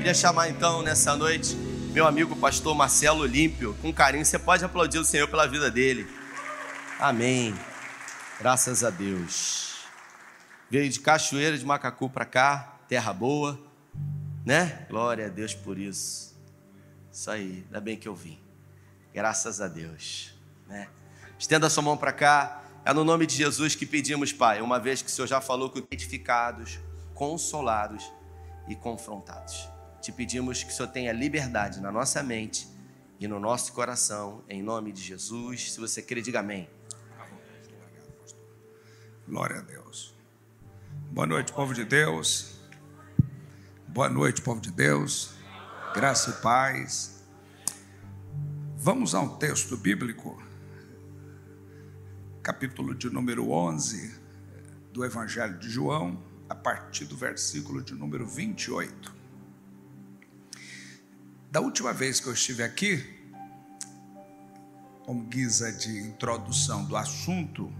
Queria chamar então nessa noite meu amigo pastor Marcelo Olímpio. Com carinho, você pode aplaudir o Senhor pela vida dele. Amém. Graças a Deus. Veio de Cachoeira de Macacu para cá, terra boa, né? Glória a Deus por isso. Isso aí, ainda bem que eu vim. Graças a Deus, né? Estenda sua mão para cá. É no nome de Jesus que pedimos, Pai, uma vez que o Senhor já falou que edificados, consolados e confrontados. Te pedimos que o Senhor tenha liberdade na nossa mente e no nosso coração, em nome de Jesus. Se você crê, diga amém. Glória a Deus. Boa noite, povo de Deus. Boa noite, povo de Deus. Graça e paz. Vamos a um texto bíblico, capítulo de número 11 do Evangelho de João, a partir do versículo de número 28. Da última vez que eu estive aqui, como guisa de introdução do assunto,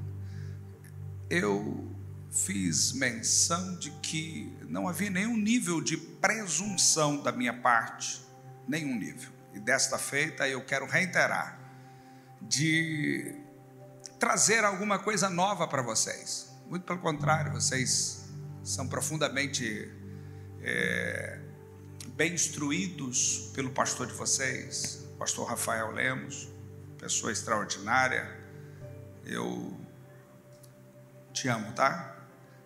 eu fiz menção de que não havia nenhum nível de presunção da minha parte, nenhum nível. E desta feita eu quero reiterar de trazer alguma coisa nova para vocês. Muito pelo contrário, vocês são profundamente é, bem instruídos pelo pastor de vocês, pastor Rafael Lemos, pessoa extraordinária. Eu te amo, tá?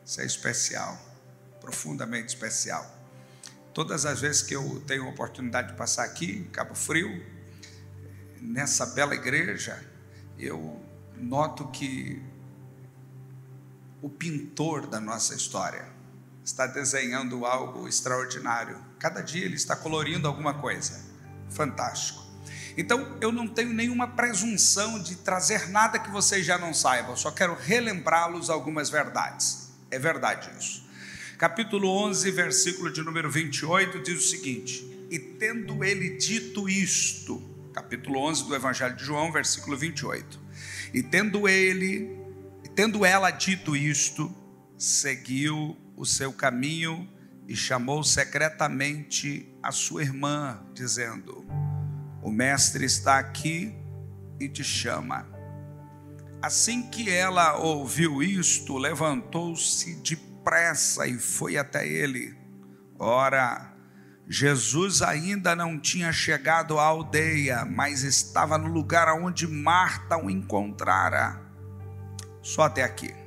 Você é especial, profundamente especial. Todas as vezes que eu tenho a oportunidade de passar aqui, em Cabo Frio, nessa bela igreja, eu noto que o pintor da nossa história está desenhando algo extraordinário Cada dia ele está colorindo alguma coisa. Fantástico. Então, eu não tenho nenhuma presunção de trazer nada que vocês já não saibam, só quero relembrá-los algumas verdades. É verdade isso. Capítulo 11, versículo de número 28 diz o seguinte: E tendo ele dito isto, capítulo 11 do Evangelho de João, versículo 28. E tendo ele, tendo ela dito isto, seguiu o seu caminho e chamou secretamente a sua irmã, dizendo: O mestre está aqui e te chama. Assim que ela ouviu isto, levantou-se depressa e foi até ele. Ora, Jesus ainda não tinha chegado à aldeia, mas estava no lugar onde Marta o encontrara. Só até aqui.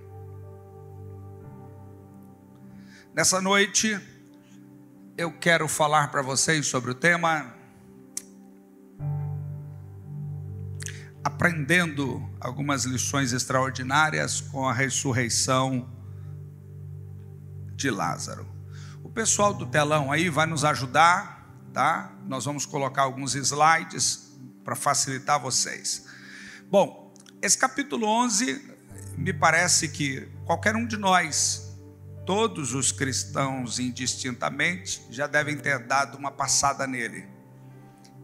Nessa noite, eu quero falar para vocês sobre o tema aprendendo algumas lições extraordinárias com a ressurreição de Lázaro. O pessoal do telão aí vai nos ajudar, tá? Nós vamos colocar alguns slides para facilitar vocês. Bom, esse capítulo 11 me parece que qualquer um de nós todos os cristãos indistintamente já devem ter dado uma passada nele.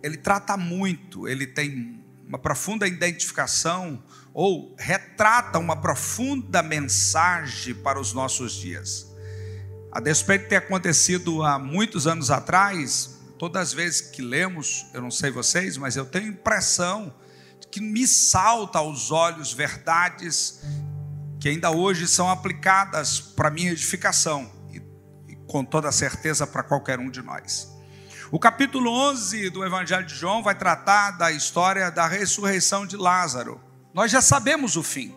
Ele trata muito, ele tem uma profunda identificação ou retrata uma profunda mensagem para os nossos dias. A despeito de ter acontecido há muitos anos atrás, todas as vezes que lemos, eu não sei vocês, mas eu tenho impressão que me salta aos olhos verdades que ainda hoje são aplicadas para minha edificação e, e com toda certeza para qualquer um de nós. O capítulo 11 do Evangelho de João vai tratar da história da ressurreição de Lázaro. Nós já sabemos o fim.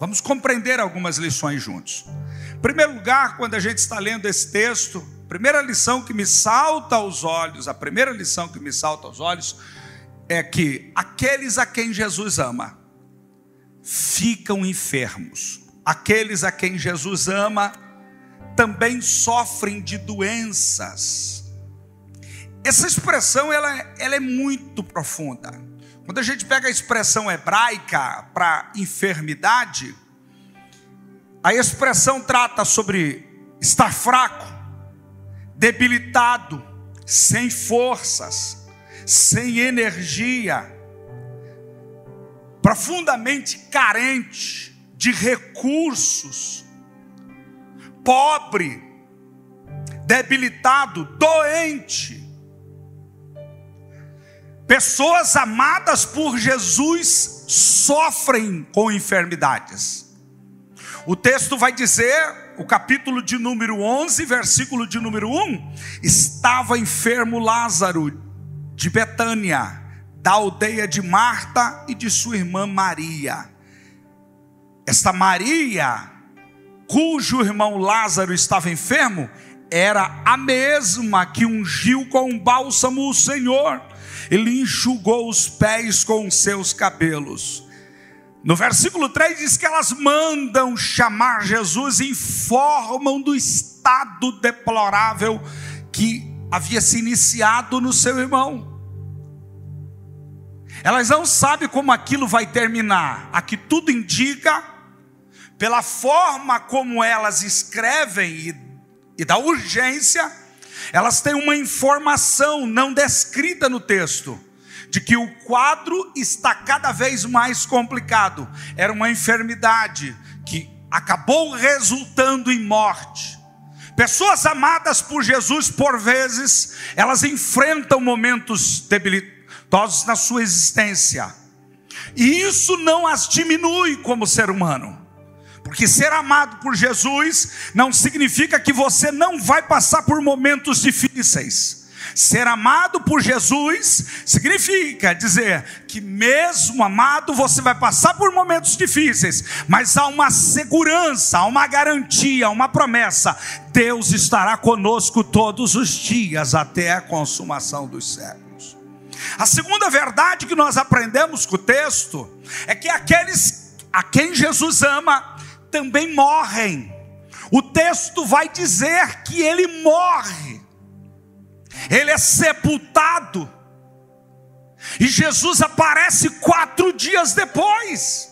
Vamos compreender algumas lições juntos. Em primeiro lugar, quando a gente está lendo esse texto, primeira lição que me salta aos olhos, a primeira lição que me salta aos olhos é que aqueles a quem Jesus ama, ficam enfermos. Aqueles a quem Jesus ama também sofrem de doenças. Essa expressão ela, ela é muito profunda. Quando a gente pega a expressão hebraica para enfermidade, a expressão trata sobre estar fraco, debilitado, sem forças, sem energia profundamente carente de recursos, pobre, debilitado, doente. Pessoas amadas por Jesus sofrem com enfermidades. O texto vai dizer, o capítulo de número 11, versículo de número 1: estava enfermo Lázaro de Betânia, da aldeia de Marta e de sua irmã Maria. Esta Maria, cujo irmão Lázaro estava enfermo, era a mesma que ungiu com bálsamo o Senhor ele enxugou os pés com seus cabelos. No versículo 3 diz que elas mandam chamar Jesus e informam do estado deplorável que havia se iniciado no seu irmão. Elas não sabem como aquilo vai terminar. Aqui tudo indica, pela forma como elas escrevem e, e da urgência, elas têm uma informação não descrita no texto, de que o quadro está cada vez mais complicado. Era uma enfermidade que acabou resultando em morte. Pessoas amadas por Jesus, por vezes, elas enfrentam momentos debilitosos na sua existência, e isso não as diminui como ser humano. Porque ser amado por Jesus não significa que você não vai passar por momentos difíceis. Ser amado por Jesus significa dizer que, mesmo amado, você vai passar por momentos difíceis, mas há uma segurança, há uma garantia, uma promessa: Deus estará conosco todos os dias até a consumação dos séculos. A segunda verdade que nós aprendemos com o texto é que aqueles a quem Jesus ama, também morrem. O texto vai dizer que ele morre, ele é sepultado, e Jesus aparece quatro dias depois.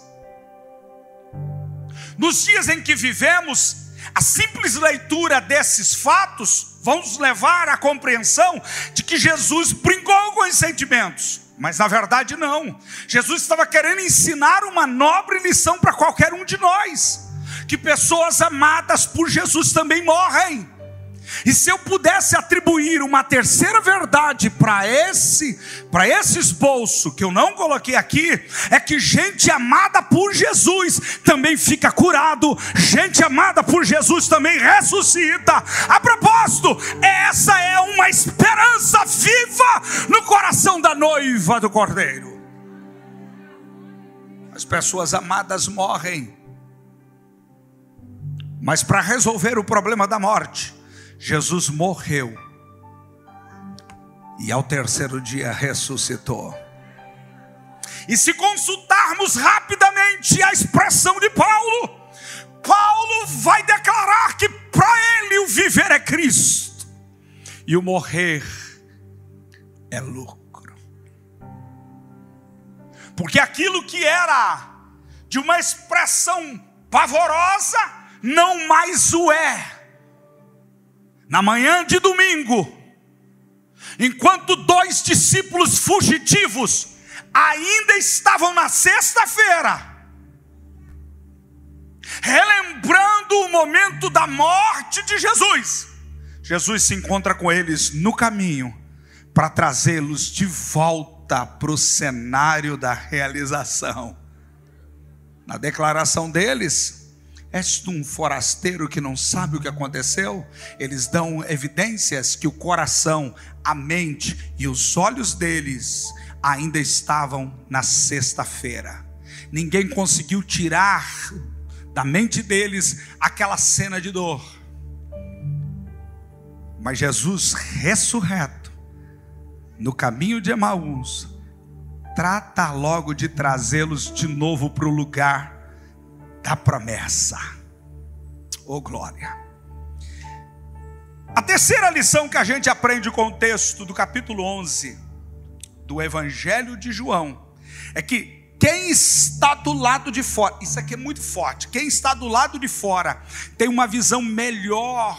Nos dias em que vivemos, a simples leitura desses fatos vão nos levar à compreensão de que Jesus brincou com os sentimentos. Mas na verdade não. Jesus estava querendo ensinar uma nobre lição para qualquer um de nós que pessoas amadas por Jesus também morrem. E se eu pudesse atribuir uma terceira verdade para esse, para esse esboço que eu não coloquei aqui, é que gente amada por Jesus também fica curado, gente amada por Jesus também ressuscita. A propósito, essa é uma esperança viva no coração da noiva do Cordeiro. As pessoas amadas morrem, mas para resolver o problema da morte, Jesus morreu e ao terceiro dia ressuscitou. E se consultarmos rapidamente a expressão de Paulo, Paulo vai declarar que para ele o viver é Cristo e o morrer é lucro. Porque aquilo que era de uma expressão pavorosa, não mais o é. Na manhã de domingo, enquanto dois discípulos fugitivos ainda estavam na sexta-feira, relembrando o momento da morte de Jesus, Jesus se encontra com eles no caminho para trazê-los de volta para o cenário da realização. Na declaração deles, És tu um forasteiro que não sabe o que aconteceu? Eles dão evidências que o coração, a mente e os olhos deles ainda estavam na sexta-feira. Ninguém conseguiu tirar da mente deles aquela cena de dor. Mas Jesus ressurreto, no caminho de Emaús, trata logo de trazê-los de novo para o lugar da promessa. Oh glória. A terceira lição que a gente aprende com o texto do capítulo 11 do Evangelho de João é que quem está do lado de fora, isso aqui é muito forte. Quem está do lado de fora tem uma visão melhor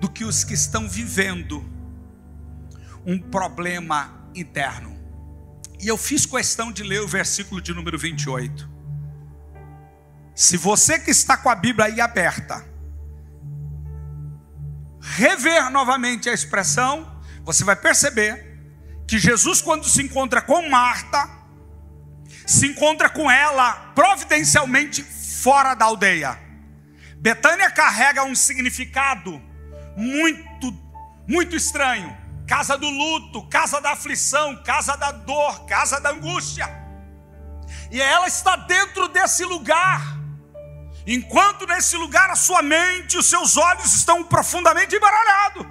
do que os que estão vivendo um problema interno. E eu fiz questão de ler o versículo de número 28. Se você que está com a Bíblia aí aberta, rever novamente a expressão, você vai perceber que Jesus, quando se encontra com Marta, se encontra com ela providencialmente fora da aldeia. Betânia carrega um significado muito, muito estranho: casa do luto, casa da aflição, casa da dor, casa da angústia. E ela está dentro desse lugar. Enquanto nesse lugar a sua mente os seus olhos estão profundamente embaralhados.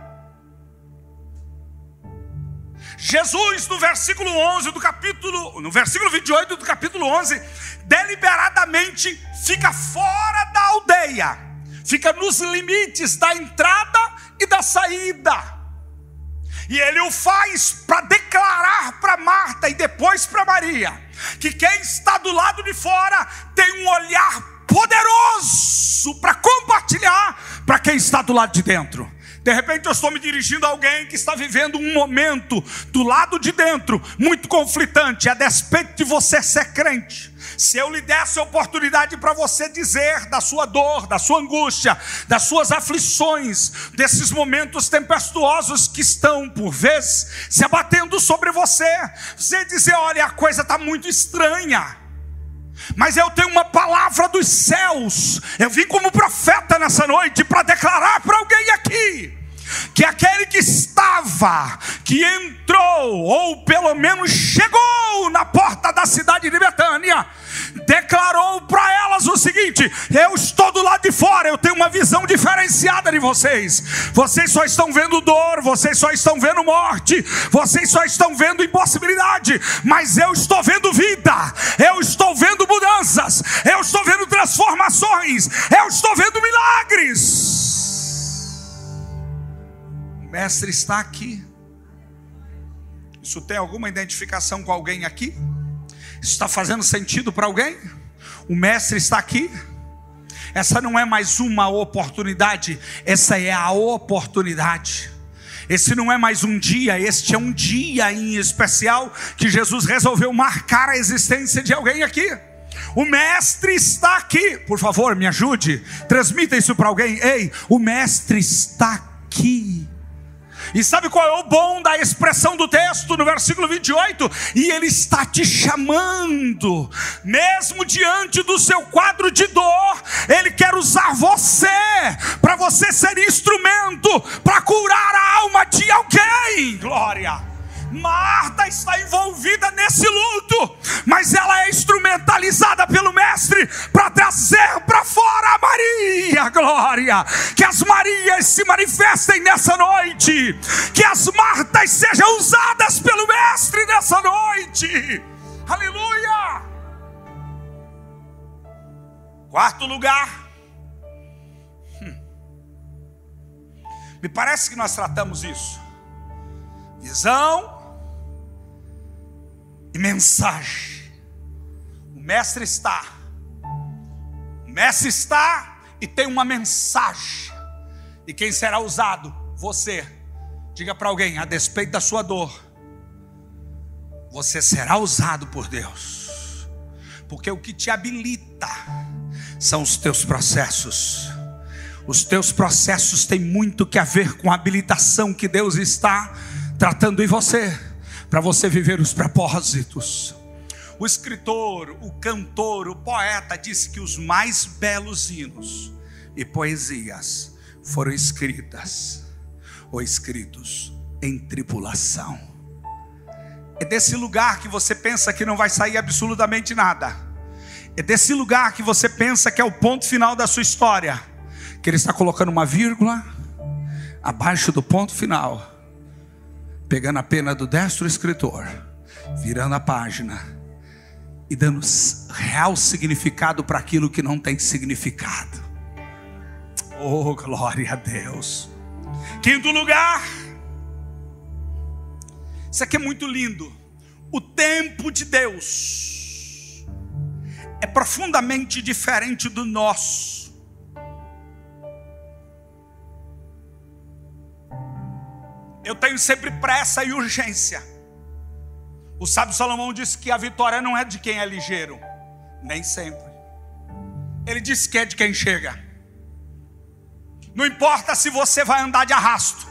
Jesus, no versículo 11 do capítulo, no versículo 28 do capítulo 11, deliberadamente fica fora da aldeia, fica nos limites da entrada e da saída. E ele o faz para declarar para Marta e depois para Maria que quem está do lado de fora tem um olhar poderoso para compartilhar para quem está do lado de dentro. De repente eu estou me dirigindo a alguém que está vivendo um momento do lado de dentro muito conflitante, a despeito de você ser crente. Se eu lhe desse a oportunidade para você dizer da sua dor, da sua angústia, das suas aflições, desses momentos tempestuosos que estão, por vezes, se abatendo sobre você, você dizer: olha, a coisa está muito estranha. Mas eu tenho uma palavra dos céus. Eu vim como profeta nessa noite para declarar para alguém aqui que aquele que estava, que entrou, ou pelo menos chegou na porta da cidade de Betânia, declarou para elas o seguinte: Eu estou do lado de fora, eu tenho uma visão diferenciada de vocês. Vocês só estão vendo dor, vocês só estão vendo morte, vocês só estão vendo impossibilidade, mas eu estou vendo vida, eu estou vendo mudanças, eu estou vendo transformações, eu estou vendo milagres. Mestre está aqui. Isso tem alguma identificação com alguém aqui? Está fazendo sentido para alguém? O mestre está aqui. Essa não é mais uma oportunidade, essa é a oportunidade. Esse não é mais um dia, este é um dia em especial que Jesus resolveu marcar a existência de alguém aqui. O mestre está aqui. Por favor, me ajude. Transmita isso para alguém. Ei, o mestre está aqui. E sabe qual é o bom da expressão do texto no versículo 28? E ele está te chamando, mesmo diante do seu quadro de dor, ele quer usar você para você ser instrumento para curar a alma de alguém. Glória. Marta está envolvida nesse luto, mas ela é instrumentalizada pelo Mestre para trazer para fora a Maria, glória. Que as Marias se manifestem nessa noite, que as Martas sejam usadas pelo Mestre nessa noite, aleluia. Quarto lugar, hum. me parece que nós tratamos isso. Visão, e mensagem. O mestre está, o mestre está e tem uma mensagem. E quem será usado? Você. Diga para alguém, a despeito da sua dor, você será usado por Deus, porque o que te habilita são os teus processos. Os teus processos têm muito que a ver com a habilitação que Deus está tratando em você para você viver os propósitos. O escritor, o cantor, o poeta disse que os mais belos hinos e poesias foram escritas ou escritos em tribulação. É desse lugar que você pensa que não vai sair absolutamente nada. É desse lugar que você pensa que é o ponto final da sua história, que ele está colocando uma vírgula abaixo do ponto final pegando a pena do destro escritor, virando a página e dando real significado para aquilo que não tem significado. Oh, glória a Deus. Quinto lugar, isso aqui é muito lindo. O tempo de Deus é profundamente diferente do nosso. Eu tenho sempre pressa e urgência. O sábio Salomão disse que a vitória não é de quem é ligeiro, nem sempre. Ele disse que é de quem chega. Não importa se você vai andar de arrasto.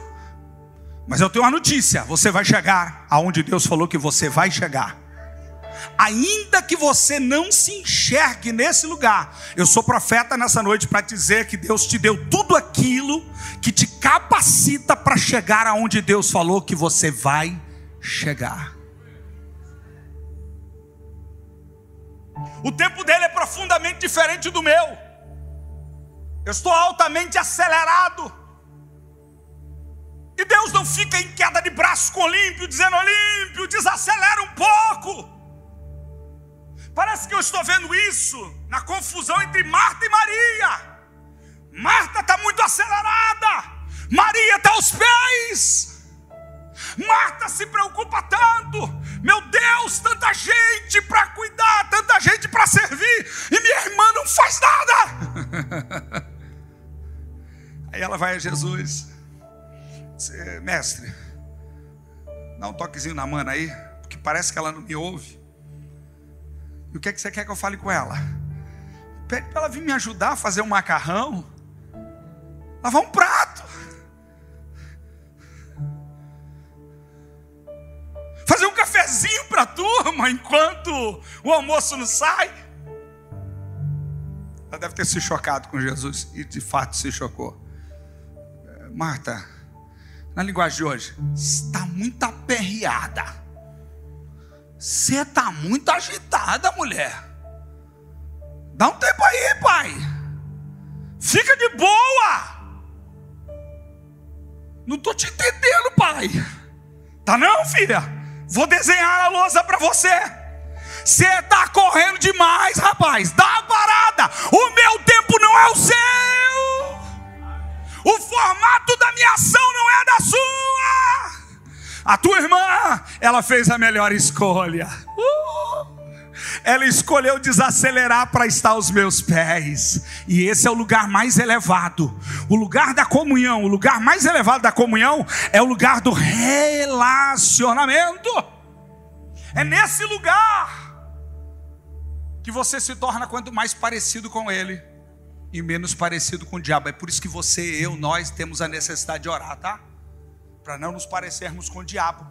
Mas eu tenho uma notícia: você vai chegar aonde Deus falou que você vai chegar. Ainda que você não se enxergue nesse lugar, eu sou profeta nessa noite para dizer que Deus te deu tudo aquilo que te capacita para chegar aonde Deus falou que você vai chegar. O tempo dele é profundamente diferente do meu. Eu estou altamente acelerado. E Deus não fica em queda de braço com Olímpio, dizendo: Olímpio, desacelera um pouco. Parece que eu estou vendo isso na confusão entre Marta e Maria. Marta está muito acelerada, Maria está aos pés. Marta se preocupa tanto, meu Deus, tanta gente para cuidar, tanta gente para servir, e minha irmã não faz nada. Aí ela vai a Jesus, mestre, dá um toquezinho na mana aí, porque parece que ela não me ouve. E o que, é que você quer que eu fale com ela? Pede para ela vir me ajudar a fazer um macarrão, lavar um prato, fazer um cafezinho para a turma enquanto o almoço não sai. Ela deve ter se chocado com Jesus e de fato se chocou. Marta, na linguagem de hoje, está muito aperreada. Você está muito agitada, mulher. Dá um tempo aí, pai. Fica de boa. Não estou te entendendo, pai. Tá não, filha? Vou desenhar a lousa para você. Você está correndo demais, rapaz. Dá uma parada. O meu tempo não é o seu. O formato da minha ação não é da sua. A tua irmã, ela fez a melhor escolha. Uh! Ela escolheu desacelerar para estar aos meus pés. E esse é o lugar mais elevado. O lugar da comunhão, o lugar mais elevado da comunhão é o lugar do relacionamento. É nesse lugar que você se torna quanto mais parecido com ele e menos parecido com o diabo. É por isso que você, eu, nós temos a necessidade de orar, tá? Para não nos parecermos com o diabo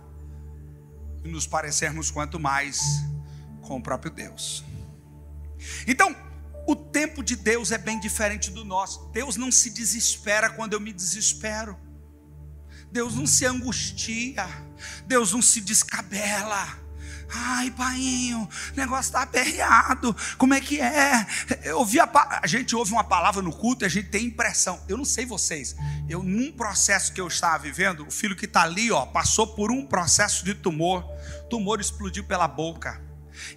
e nos parecermos quanto mais com o próprio Deus. Então, o tempo de Deus é bem diferente do nosso. Deus não se desespera quando eu me desespero. Deus não se angustia. Deus não se descabela. Ai, painho, negócio está aperreado. Como é que é? Eu ouvi a, a, gente ouve uma palavra no culto e a gente tem impressão. Eu não sei vocês. Eu, num processo que eu estava vivendo, o filho que está ali, ó, passou por um processo de tumor. O tumor explodiu pela boca.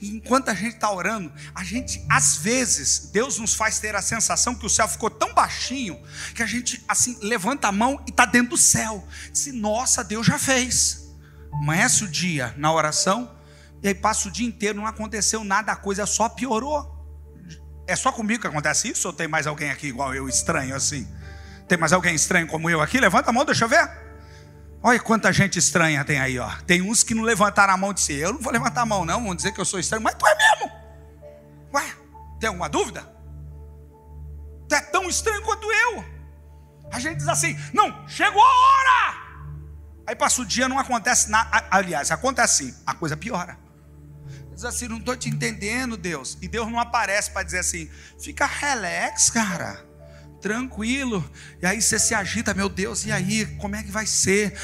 E enquanto a gente está orando, a gente, às vezes, Deus nos faz ter a sensação que o céu ficou tão baixinho que a gente, assim, levanta a mão e está dentro do céu. Diz, nossa, Deus já fez. Amanhece o dia na oração, e aí passa o dia inteiro, não aconteceu nada, a coisa só piorou. É só comigo que acontece isso? Ou tem mais alguém aqui igual eu, estranho assim? Tem mais alguém estranho como eu aqui? Levanta a mão, deixa eu ver. Olha quanta gente estranha tem aí, ó. Tem uns que não levantaram a mão e disseram, eu não vou levantar a mão, não, vão dizer que eu sou estranho, mas tu é mesmo. Ué, tem alguma dúvida? Tu é tão estranho quanto eu. A gente diz assim, não, chegou a hora. Aí passa o dia, não acontece nada. Aliás, acontece sim, a coisa piora. Diz assim, não estou te entendendo, Deus. E Deus não aparece para dizer assim, fica relax, cara. Tranquilo, e aí você se agita, meu Deus, e aí, como é que vai ser?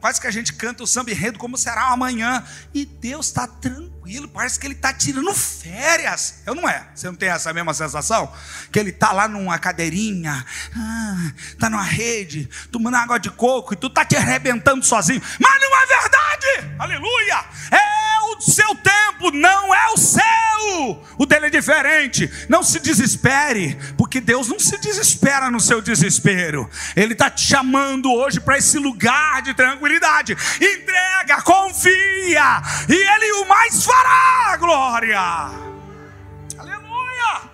Quase que a gente canta o samba enredo como será amanhã, e Deus está tranquilo, parece que Ele está tirando férias, eu não é? Você não tem essa mesma sensação? Que Ele está lá numa cadeirinha, está ah, numa rede, tomando água de coco, e tu está te arrebentando sozinho, mas não é verdade, aleluia, é o seu tempo não é o seu, o dele é diferente. Não se desespere, porque Deus não se desespera no seu desespero. Ele está te chamando hoje para esse lugar de tranquilidade. Entrega, confia, e Ele o mais fará, glória. Aleluia.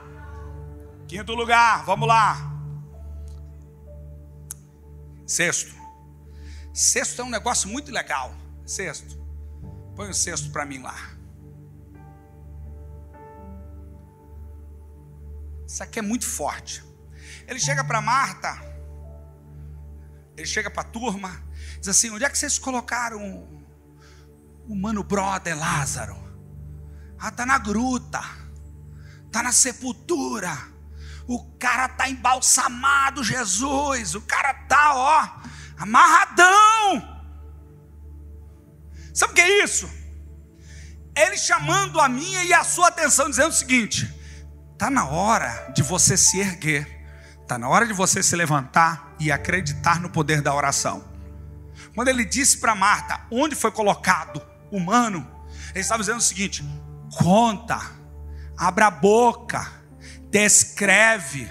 Quinto lugar, vamos lá. Sexto. Sexto é um negócio muito legal. Sexto. Põe o cesto para mim lá. Isso aqui é muito forte. Ele chega para Marta Ele chega para a turma, diz assim: onde é que vocês colocaram o mano brother Lázaro? Ah, tá na gruta, tá na sepultura. O cara tá embalsamado, Jesus. O cara tá, ó, amarradão. Sabe o que é isso? Ele chamando a minha e a sua atenção, dizendo o seguinte: Está na hora de você se erguer, está na hora de você se levantar e acreditar no poder da oração. Quando ele disse para Marta onde foi colocado o humano, ele estava dizendo o seguinte: conta, abra a boca, descreve,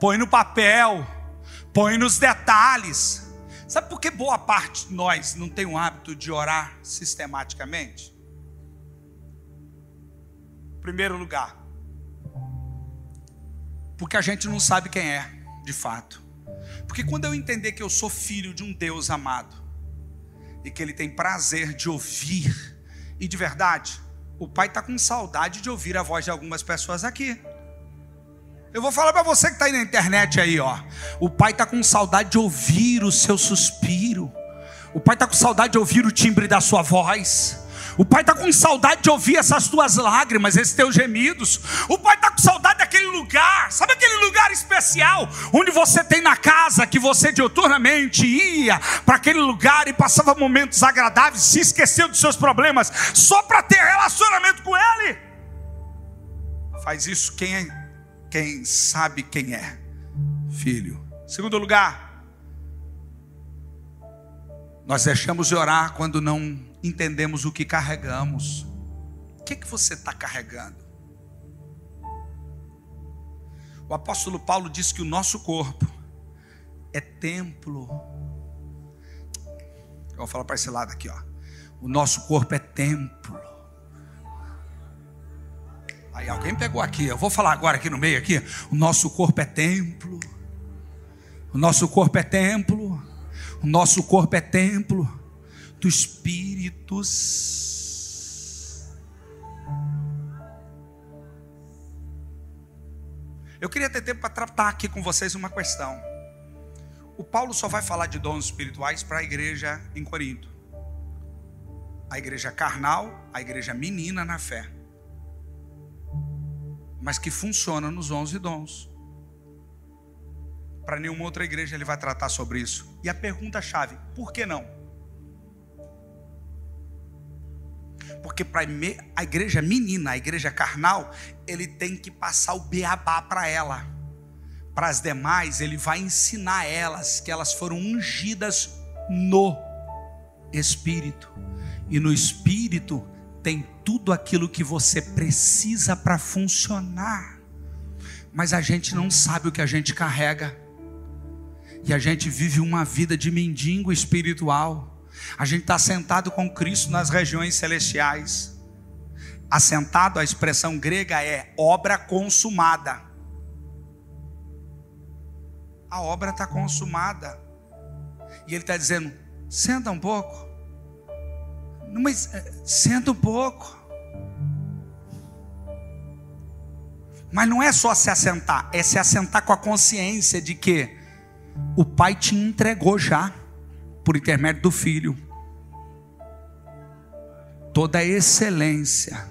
põe no papel, põe nos detalhes. Sabe por que boa parte de nós não tem o hábito de orar sistematicamente? Primeiro lugar, porque a gente não sabe quem é, de fato. Porque quando eu entender que eu sou filho de um Deus amado, e que Ele tem prazer de ouvir, e de verdade, o Pai está com saudade de ouvir a voz de algumas pessoas aqui. Eu vou falar para você que está aí na internet aí, ó. O Pai está com saudade de ouvir o seu suspiro. O Pai está com saudade de ouvir o timbre da sua voz. O pai está com saudade de ouvir essas tuas lágrimas, esses teus gemidos. O pai está com saudade daquele lugar, sabe aquele lugar especial onde você tem na casa que você diuturnamente ia para aquele lugar e passava momentos agradáveis, se esqueceu dos seus problemas só para ter relacionamento com Ele? Faz isso quem é, quem sabe quem é, filho. Segundo lugar, nós deixamos de orar quando não entendemos o que carregamos. O que, é que você está carregando? O apóstolo Paulo diz que o nosso corpo é templo. Eu vou falar para esse lado aqui, ó. O nosso corpo é templo. Aí alguém pegou aqui, eu vou falar agora aqui no meio aqui. O nosso corpo é templo. O nosso corpo é templo. O nosso corpo é templo do Espírito. Eu queria ter tempo para tratar aqui com vocês uma questão. O Paulo só vai falar de dons espirituais para a igreja em Corinto. A igreja carnal, a igreja menina na fé. Mas que funciona nos 11 dons. Para nenhuma outra igreja ele vai tratar sobre isso. E a pergunta-chave: por que não? Porque para a igreja menina, a igreja carnal, ele tem que passar o beabá para ela. Para as demais, ele vai ensinar elas que elas foram ungidas no Espírito. E no Espírito tem tudo aquilo que você precisa para funcionar. Mas a gente não sabe o que a gente carrega. E a gente vive uma vida de mendigo espiritual. A gente está sentado com Cristo nas regiões celestiais. Assentado, a expressão grega é obra consumada. A obra está consumada. E ele está dizendo: senta um pouco. Mas eh, senta um pouco. Mas não é só se assentar, é se assentar com a consciência de que o Pai te entregou já por intermédio do Filho. Toda excelência,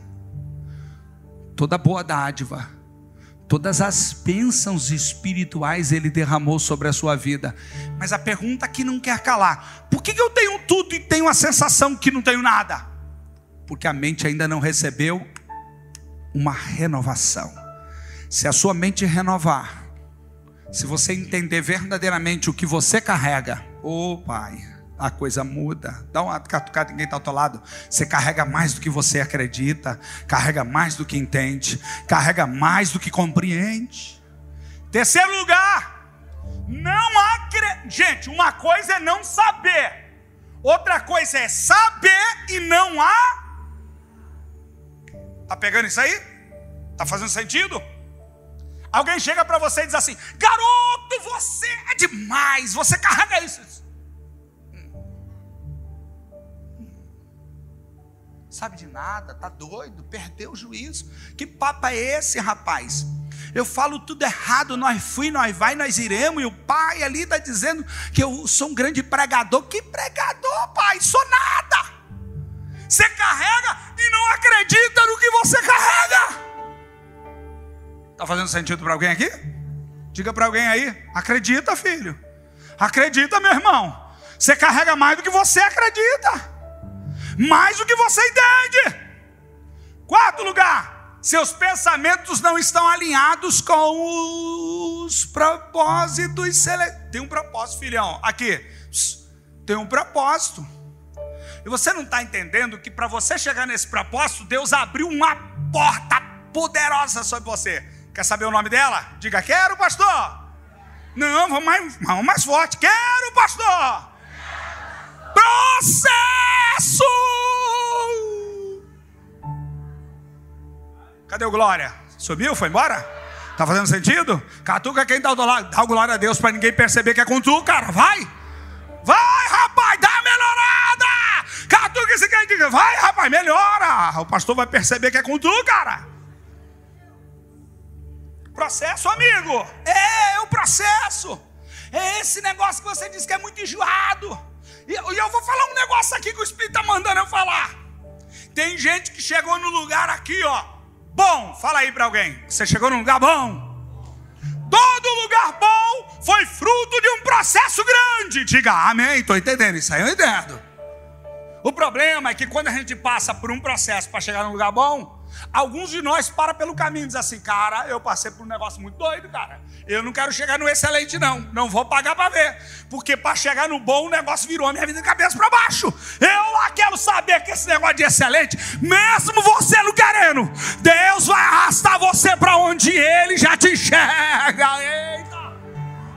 toda boa dádiva, todas as bênçãos espirituais Ele derramou sobre a sua vida. Mas a pergunta que não quer calar: por que eu tenho tudo e tenho a sensação que não tenho nada? Porque a mente ainda não recebeu uma renovação. Se a sua mente renovar, se você entender verdadeiramente o que você carrega, oh, Pai, a coisa muda. Dá uma catucada em quem está ao teu lado. Você carrega mais do que você acredita, carrega mais do que entende, carrega mais do que compreende. Terceiro lugar, não acredita. Gente, uma coisa é não saber, outra coisa é saber e não há. Tá pegando isso aí? Tá fazendo sentido? Alguém chega para você e diz assim: Garoto, você é demais, você carrega isso. Sabe de nada, tá doido, perdeu o juízo. Que papo é esse, rapaz? eu falo tudo errado, nós fui, nós vai, nós iremos, e o pai ali está dizendo que eu sou um grande pregador. Que pregador, pai? Sou nada. Você carrega e não acredita no que você carrega. Está fazendo sentido para alguém aqui? Diga para alguém aí, acredita, filho. Acredita, meu irmão. Você carrega mais do que você acredita. Mais do que você entende. Quarto lugar, seus pensamentos não estão alinhados com os propósitos celestiais. Tem um propósito, filhão. Aqui, tem um propósito. E você não está entendendo que para você chegar nesse propósito, Deus abriu uma porta poderosa sobre você. Quer saber o nome dela? Diga, quero, pastor. Não, vamos mais, vamos mais forte. Quero, pastor. Processo! Cadê o glória? Subiu? Foi embora? Tá fazendo sentido? Catuca quem tá do lado. Dá o glória a Deus para ninguém perceber que é com tu, cara. Vai! Vai, rapaz, dá a melhorada! Catuca esse quem diga, vai, rapaz, melhora! O pastor vai perceber que é com tu, cara. Processo, amigo. É, é o processo. É esse negócio que você diz que é muito enjoado. E, eu vou falar um negócio aqui que o Espírito está mandando eu falar. Tem gente que chegou no lugar aqui, ó. Bom, fala aí para alguém. Você chegou num lugar bom? Todo lugar bom foi fruto de um processo grande. Diga amém. Estou entendendo isso aí, eu entendo. O problema é que quando a gente passa por um processo para chegar num lugar bom, Alguns de nós param pelo caminho e dizem assim, cara, eu passei por um negócio muito doido, cara. Eu não quero chegar no excelente, não. Não vou pagar para ver. Porque para chegar no bom, o negócio virou a minha vida de cabeça para baixo. Eu lá quero saber que esse negócio de excelente, mesmo você não querendo, Deus vai arrastar você para onde Ele já te enxerga. Eita!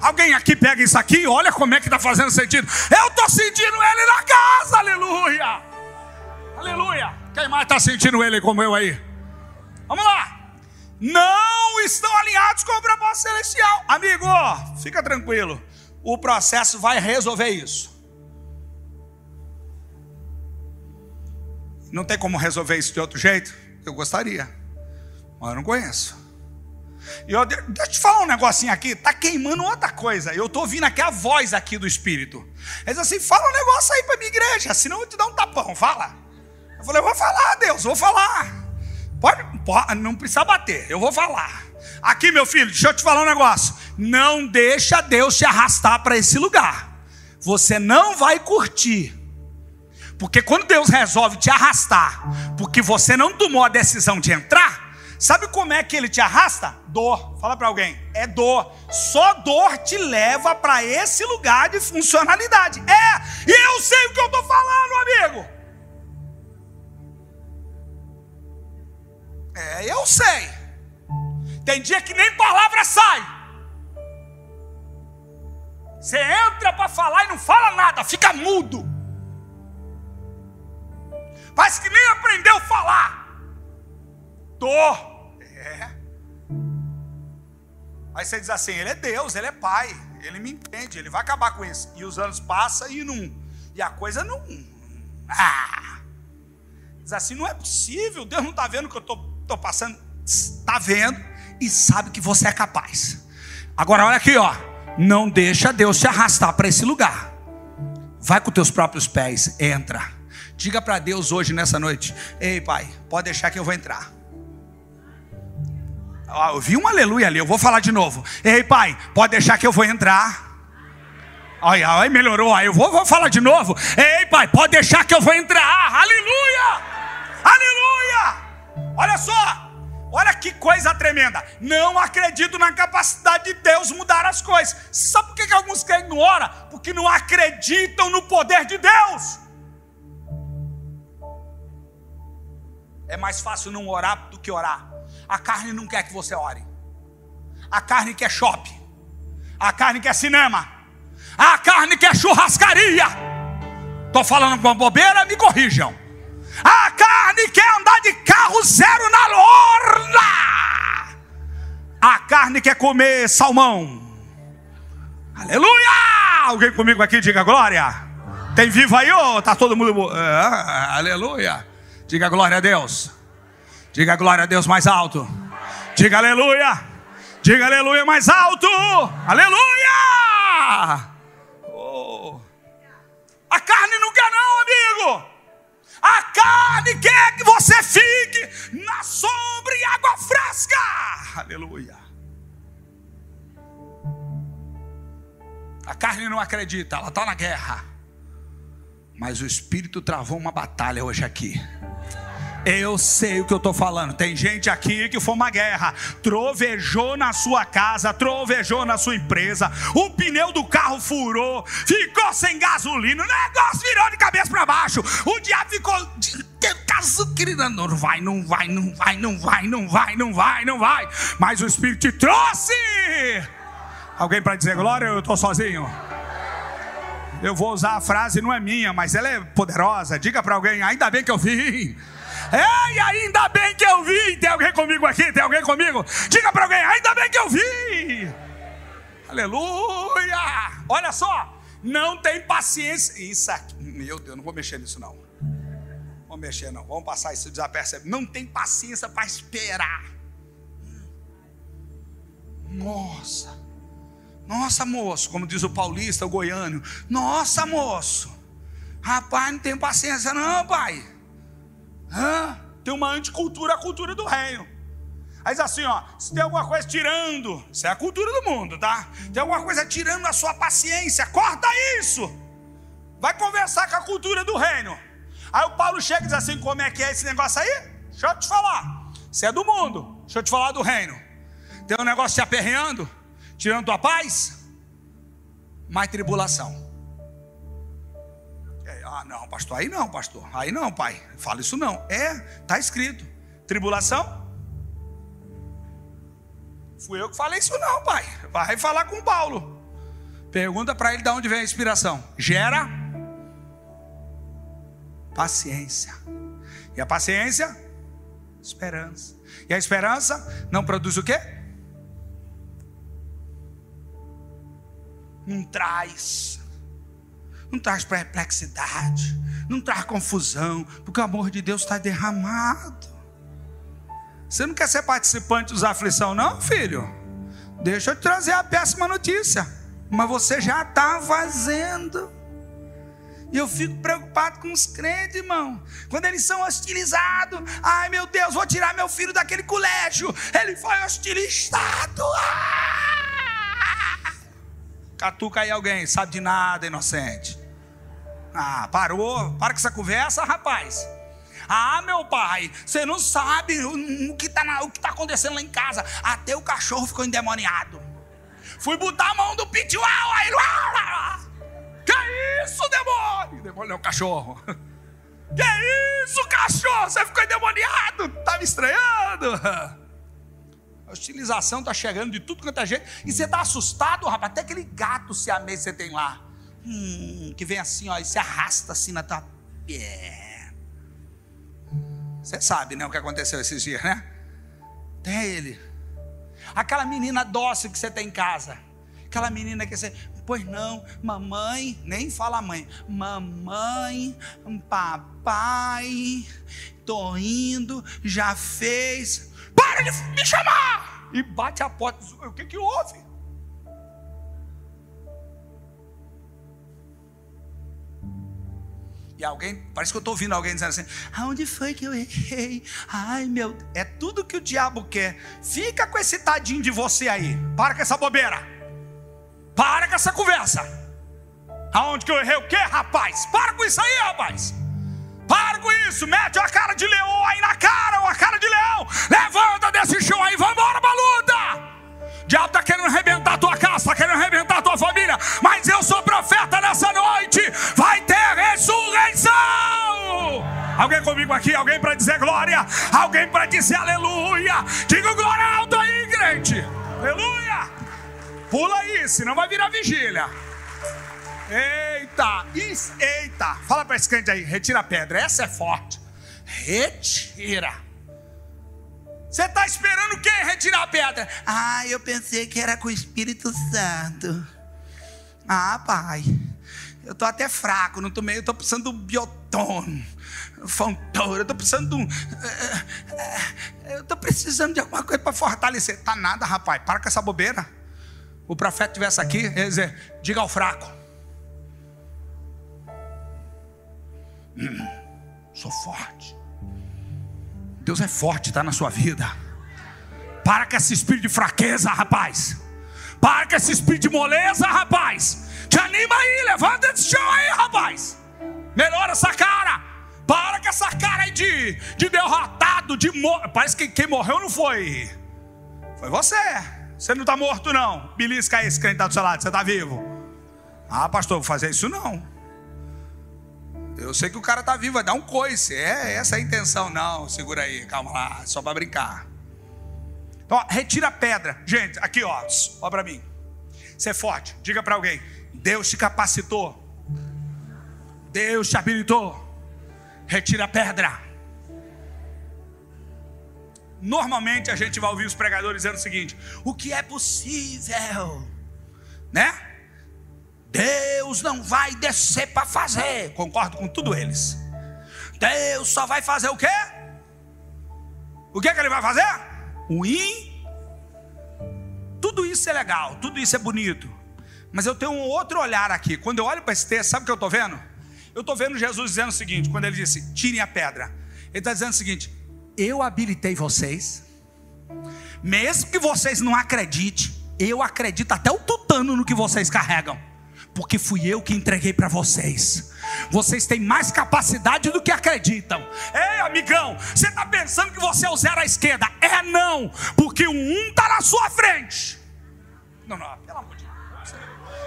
Alguém aqui pega isso aqui, olha como é que está fazendo sentido. Eu estou sentindo Ele na casa, aleluia. Aleluia. Quem mais está sentindo Ele como eu aí? Vamos lá. Não estão alinhados com o propósito celestial. Amigo, fica tranquilo. O processo vai resolver isso. Não tem como resolver isso de outro jeito? Eu gostaria, mas eu não conheço. E eu, deixa eu te falar um negocinho aqui, tá queimando outra coisa. Eu tô ouvindo aqui a voz aqui do Espírito. Ele diz assim: fala um negócio aí para minha igreja, senão eu te dar um tapão, fala. Eu falei, eu vou falar, Deus, vou falar. Pode, pode, não precisa bater, eu vou falar. Aqui, meu filho, deixa eu te falar um negócio. Não deixa Deus te arrastar para esse lugar. Você não vai curtir. Porque quando Deus resolve te arrastar, porque você não tomou a decisão de entrar, sabe como é que ele te arrasta? Dor. Fala para alguém. É dor. Só dor te leva para esse lugar de funcionalidade. É, e eu sei o que eu estou falando, amigo. É, eu sei. Tem dia que nem palavra sai. Você entra para falar e não fala nada, fica mudo. Parece que nem aprendeu a falar. Dor. É. Aí você diz assim: Ele é Deus, Ele é Pai, Ele me entende, Ele vai acabar com isso. E os anos passam e não. E a coisa não. Ah. Diz assim: não é possível, Deus não está vendo que eu estou estou passando, está vendo e sabe que você é capaz. Agora olha aqui, ó. Não deixa Deus te arrastar para esse lugar. Vai com teus próprios pés, entra. Diga para Deus hoje nessa noite: Ei, Pai, pode deixar que eu vou entrar. Eu vi um aleluia ali, eu vou falar de novo. Ei, Pai, pode deixar que eu vou entrar. Olha, aí melhorou, aí eu vou, vou falar de novo. Ei, Pai, pode deixar que eu vou entrar. Aleluia! Aleluia! Olha só, olha que coisa tremenda. Não acredito na capacidade de Deus mudar as coisas. Sabe por que, que alguns crentes não oram? Porque não acreditam no poder de Deus. É mais fácil não orar do que orar. A carne não quer que você ore. A carne quer shopping. A carne quer cinema. A carne quer churrascaria. Estou falando uma bobeira, me corrijam. A carne quer andar de carro zero na lorna. A carne quer comer salmão. Aleluia! Alguém comigo aqui diga glória. Tem vivo aí ou tá todo mundo? É, aleluia. Diga glória a Deus. Diga glória a Deus mais alto. Diga aleluia. Diga aleluia mais alto. Aleluia! Oh. A carne não quer, não, amigo. A carne quer que você fique na sombra e água fresca. Aleluia. A carne não acredita, ela está na guerra. Mas o Espírito travou uma batalha hoje aqui. Eu sei o que eu estou falando. Tem gente aqui que foi uma guerra, trovejou na sua casa, trovejou na sua empresa, o pneu do carro furou, ficou sem gasolina, o negócio virou de cabeça para baixo. O diabo ficou não vai, não vai, não vai, não vai, não vai, não vai, não vai. Mas o Espírito te trouxe. Alguém para dizer glória? Eu estou sozinho. Eu vou usar a frase, não é minha, mas ela é poderosa. Diga para alguém: ainda bem que eu vim. Ei, ainda bem que eu vi. Tem alguém comigo aqui? Tem alguém comigo? Diga para alguém: ainda bem que eu vi. Aleluia! Olha só, não tem paciência. Isso aqui, meu Deus, não vou mexer nisso não. Vou mexer não. Vamos passar isso desapercebido. Não tem paciência para esperar. Nossa. Nossa, moço, como diz o paulista, o goiano. Nossa, moço. Rapaz, não tem paciência não, pai. Hã? Tem uma anticultura, a cultura do reino. Aí diz assim, ó, se tem alguma coisa tirando, isso é a cultura do mundo, tá? Tem alguma coisa tirando a sua paciência, corta isso. Vai conversar com a cultura do reino. Aí o Paulo chega e diz assim: como é que é esse negócio aí? Deixa eu te falar. Você é do mundo, deixa eu te falar do reino. Tem um negócio te aperreando, tirando tua paz, mais tribulação. Ah, não, pastor, aí não, pastor. Aí não, pai. Fala isso não. É, está escrito. Tribulação? Fui eu que falei isso não, pai. Vai falar com Paulo. Pergunta para ele de onde vem a inspiração. Gera paciência. E a paciência? Esperança. E a esperança não produz o quê? Não traz não traz perplexidade, não traz confusão, porque o amor de Deus está derramado. Você não quer ser participante dos aflição, não, filho? Deixa eu te trazer a péssima notícia. Mas você já está fazendo. E eu fico preocupado com os crentes, irmão. Quando eles são hostilizados. Ai, meu Deus, vou tirar meu filho daquele colégio. Ele foi hostilizado. Ah! Catuca aí alguém, sabe de nada, inocente. Ah, parou, para com essa conversa, rapaz. Ah, meu pai, você não sabe o, que está tá acontecendo lá em casa. Até o cachorro ficou endemoniado. Fui botar a mão do pitiuau, aí. Que isso, demônio? Demônio é o cachorro. Que isso, cachorro? Você ficou endemoniado? Tá me estranhando? A hostilização tá chegando de tudo quanto é jeito. E você tá assustado, rapaz. Até aquele gato se amei você tem lá hum, que vem assim, ó, e se arrasta assim na tua. É. Você sabe, né, o que aconteceu esses dias, né? Tem ele. Aquela menina dócil que você tem em casa. Aquela menina que você. Pois não, mamãe, nem fala mãe. Mamãe, papai, tô indo, já fez. Para de me chamar! E bate a porta. O que que houve? Alguém, parece que eu estou ouvindo alguém dizendo assim: aonde foi que eu errei? Ai meu, é tudo que o diabo quer. Fica com esse tadinho de você aí. Para com essa bobeira. Para com essa conversa. Aonde que eu errei o quê, rapaz? Para com isso aí, rapaz. Para com isso, mete a cara de leão aí na cara, uma cara de leão. Levanta desse chão aí, vamos embora pra luta. O diabo está querendo arrebentar tua casa, está querendo arrebentar tua família. Mas eu sou profeta nessa noite. Vai ter ressurreição. Alguém comigo aqui? Alguém para dizer glória? Alguém para dizer aleluia? Diga glória alto aí, crente. Aleluia. Pula aí, senão vai virar vigília. Eita, eita. Fala para esse crente aí, retira a pedra. Essa é forte. Retira. Você está esperando quem retirar a pedra? Ah, eu pensei que era com o Espírito Santo. Ah, pai. Eu estou até fraco, não tomei, eu estou precisando de um bioton, fontoura, eu estou precisando de um. Eu estou precisando de alguma coisa para fortalecer. Tá nada, rapaz, para com essa bobeira. O profeta estivesse aqui, ele dizer: diga ao fraco. Hum, sou forte. Deus é forte, está na sua vida. Para com esse espírito de fraqueza, rapaz. Para com esse espírito de moleza, rapaz. Te anima aí, levanta esse chão aí, rapaz. Melhora essa cara. Para com essa cara aí de, de derrotado, de mor... Parece que quem morreu não foi. Foi você. Você não está morto, não. Belisca esse crente está do seu lado, você está vivo. Ah, pastor, vou fazer isso não. Eu sei que o cara está vivo, vai dar um coice. É essa a intenção. Não, segura aí, calma lá, só para brincar. Então, ó, retira a pedra. Gente, aqui, ó, ó para mim. Você é forte. Diga para alguém: Deus te capacitou. Deus te habilitou. Retira a pedra. Normalmente a gente vai ouvir os pregadores dizendo o seguinte: o que é possível, né? Deus não vai descer para fazer. Concordo com tudo eles. Deus só vai fazer o quê? O que, é que ele vai fazer? O in. Tudo isso é legal, tudo isso é bonito. Mas eu tenho um outro olhar aqui. Quando eu olho para esse texto, sabe o que eu estou vendo? Eu estou vendo Jesus dizendo o seguinte: quando ele disse, tirem a pedra. Ele está dizendo o seguinte: eu habilitei vocês, mesmo que vocês não acreditem, eu acredito até o tutano no que vocês carregam porque fui eu que entreguei para vocês. Vocês têm mais capacidade do que acreditam. Ei, amigão, você está pensando que você é o zero à esquerda? É não, porque o um está na sua frente. Não, não, pelo amor de Deus.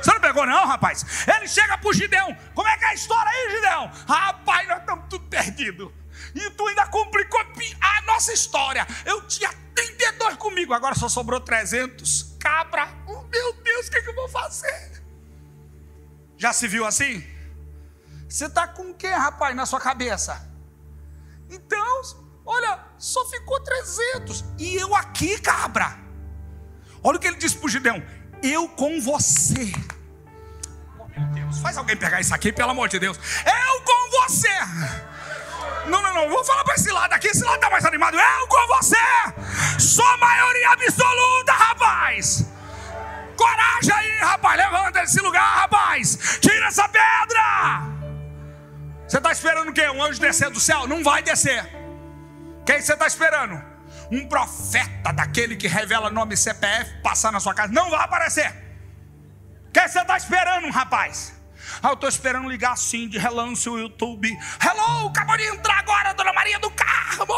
Você não pegou, não, rapaz? Ele chega para o Gideão. Como é que é a história aí, Gideão? Rapaz, nós estamos tudo perdidos. E tu ainda complicou a nossa história. Eu tinha 32 comigo, agora só sobrou 300. Cabra, oh, meu Deus, o que, é que eu vou fazer? Já se viu assim? Você está com o que, rapaz, na sua cabeça? Então, olha, só ficou 300. E eu aqui, cabra. Olha o que ele disse para o Gideão: Eu com você. Oh, meu Deus, faz alguém pegar isso aqui, pelo amor de Deus. Eu com você. Não, não, não, vou falar para esse lado aqui, esse lado está mais animado. Eu com você. Sou maioria absoluta, rapaz. Coragem aí, rapaz. Levanta desse lugar, rapaz. Tira essa pedra. Você está esperando o quê? Um anjo descer do céu? Não vai descer. Quem você está esperando? Um profeta daquele que revela nome e CPF passar na sua casa. Não vai aparecer. Quem você está esperando, rapaz? Ah, eu estou esperando ligar assim de relance o YouTube. Hello, acabou de entrar agora, Dona Maria do Carmo.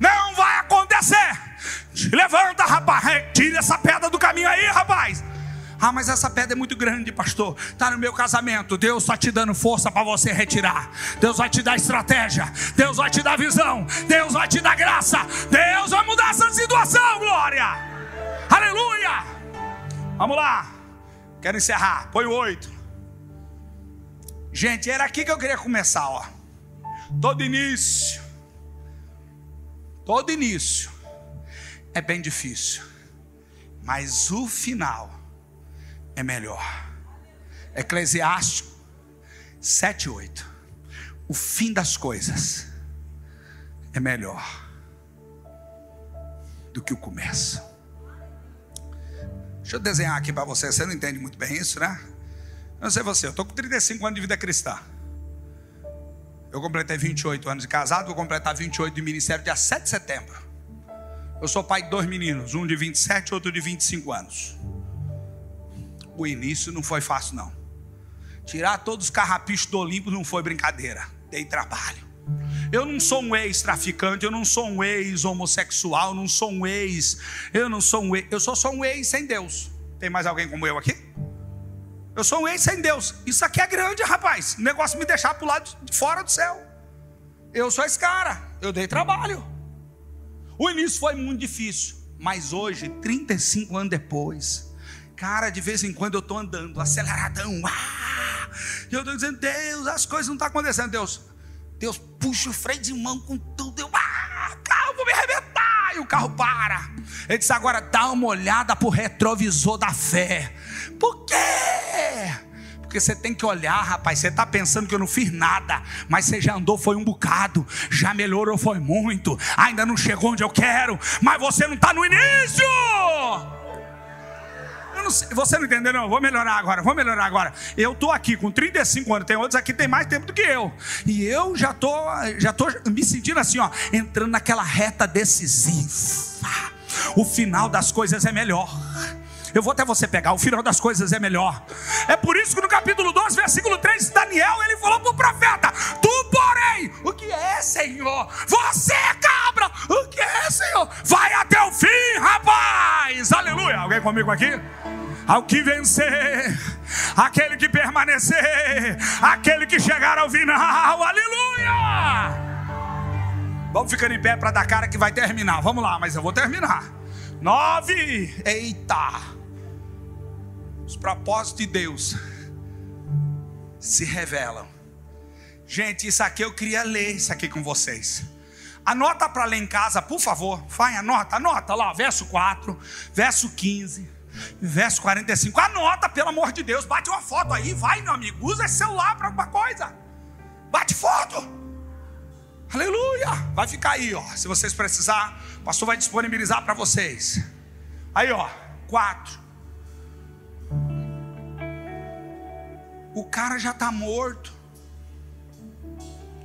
Não vai acontecer. Levanta, rapaz. Tira essa pedra do caminho aí, rapaz. Ah, mas essa pedra é muito grande, pastor. Está no meu casamento. Deus está te dando força para você retirar. Deus vai te dar estratégia. Deus vai te dar visão. Deus vai te dar graça. Deus vai mudar essa situação, glória. Aleluia. Vamos lá. Quero encerrar. Põe o oito. Gente, era aqui que eu queria começar, ó. Todo início. Todo início é bem difícil, mas o final é melhor. Eclesiástico 7, 8. O fim das coisas é melhor do que o começo. Deixa eu desenhar aqui para você. Você não entende muito bem isso, né? Não sei você, eu estou com 35 anos de vida cristã. Eu completei 28 anos de casado, vou completar 28 de ministério dia 7 de setembro. Eu sou pai de dois meninos, um de 27 e outro de 25 anos. O início não foi fácil, não. Tirar todos os carrapichos do Olimpo não foi brincadeira. Dei trabalho. Eu não sou um ex-traficante, eu não sou um ex-homossexual, não sou um ex, eu não sou um ex, eu sou só um ex sem Deus. Tem mais alguém como eu aqui? Eu sou um ex sem Deus. Isso aqui é grande, rapaz. O negócio me deixar para o lado de fora do céu. Eu sou esse cara. Eu dei trabalho. O início foi muito difícil, mas hoje, 35 anos depois, cara, de vez em quando eu estou andando aceleradão, ah, eu estou dizendo, Deus, as coisas não estão acontecendo, Deus. Deus puxa o freio de mão com tudo, eu, ah, carro, vou me arrebentar, e o carro para. Ele disse, agora dá uma olhada para o retrovisor da fé. Por quê? Porque você tem que olhar, rapaz. Você está pensando que eu não fiz nada, mas você já andou, foi um bocado, já melhorou, foi muito. Ainda não chegou onde eu quero, mas você não está no início. Não sei, você não entendeu, não? Vou melhorar agora, vou melhorar agora. Eu estou aqui com 35 anos, tem outros aqui que tem mais tempo do que eu. E eu já tô, já tô me sentindo assim, ó, entrando naquela reta decisiva. O final das coisas é melhor. Eu vou até você pegar, o final das coisas é melhor. É por isso que no capítulo 12, versículo 3, Daniel, ele falou para o profeta: Tu, porém, o que é, Senhor? Você, cabra, o que é, Senhor? Vai até o fim, rapaz. Aleluia. Alguém comigo aqui? Ao que vencer, aquele que permanecer, aquele que chegar ao final, aleluia! Vamos ficando em pé para dar cara que vai terminar. Vamos lá, mas eu vou terminar. Nove, eita! os propósitos de Deus se revelam. Gente, isso aqui eu queria ler isso aqui com vocês. Anota para ler em casa, por favor. Vai, anota, anota lá, verso 4, verso 15, verso 45. Anota, pelo amor de Deus. Bate uma foto aí, vai, meu amigo. Usa esse celular para alguma coisa. Bate foto. Aleluia. Vai ficar aí, ó. Se vocês precisar, o pastor vai disponibilizar para vocês. Aí, ó. 4. o cara já está morto.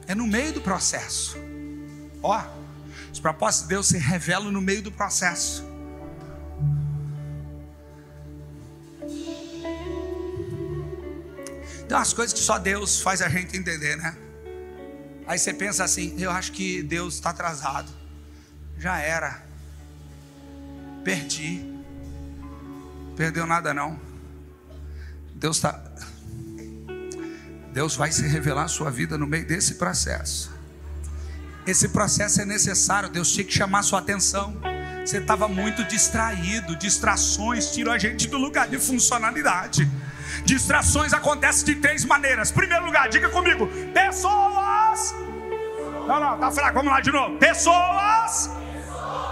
É no meio do processo. Ó, os propósitos de Deus se revelam no meio do processo. Tem umas coisas que só Deus faz a gente entender, né? Aí você pensa assim: eu acho que Deus está atrasado. Já era. Perdi. Perdeu nada não. Deus está Deus vai se revelar a sua vida no meio desse processo. Esse processo é necessário, Deus tinha que chamar sua atenção. Você estava muito distraído, distrações tiram a gente do lugar de funcionalidade. Distrações acontecem de três maneiras. Primeiro lugar, diga comigo: pessoas. Não, não, tá fraco, vamos lá de novo. Pessoas.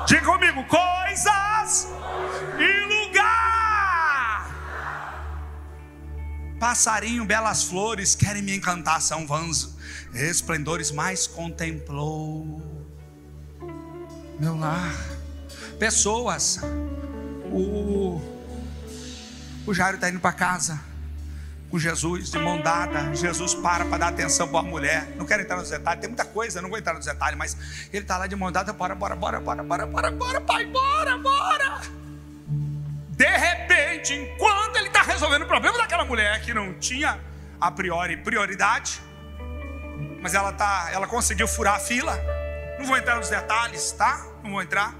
Diga comigo: coisas e lugar. Passarinho, belas flores, querem me encantar, são vãos, esplendores, mais contemplou meu lar. Pessoas, o, o Jairo está indo para casa com Jesus de mão dada. Jesus para para dar atenção para a mulher. Não quero entrar nos detalhes, tem muita coisa, não vou entrar nos detalhes, mas ele está lá de mão dada. Bora, bora, bora, bora, bora, bora, bora, pai, bora, bora. De repente, enquanto ele está resolvendo o problema daquela mulher que não tinha a priori prioridade, mas ela tá, ela conseguiu furar a fila. Não vou entrar nos detalhes, tá? Não vou entrar.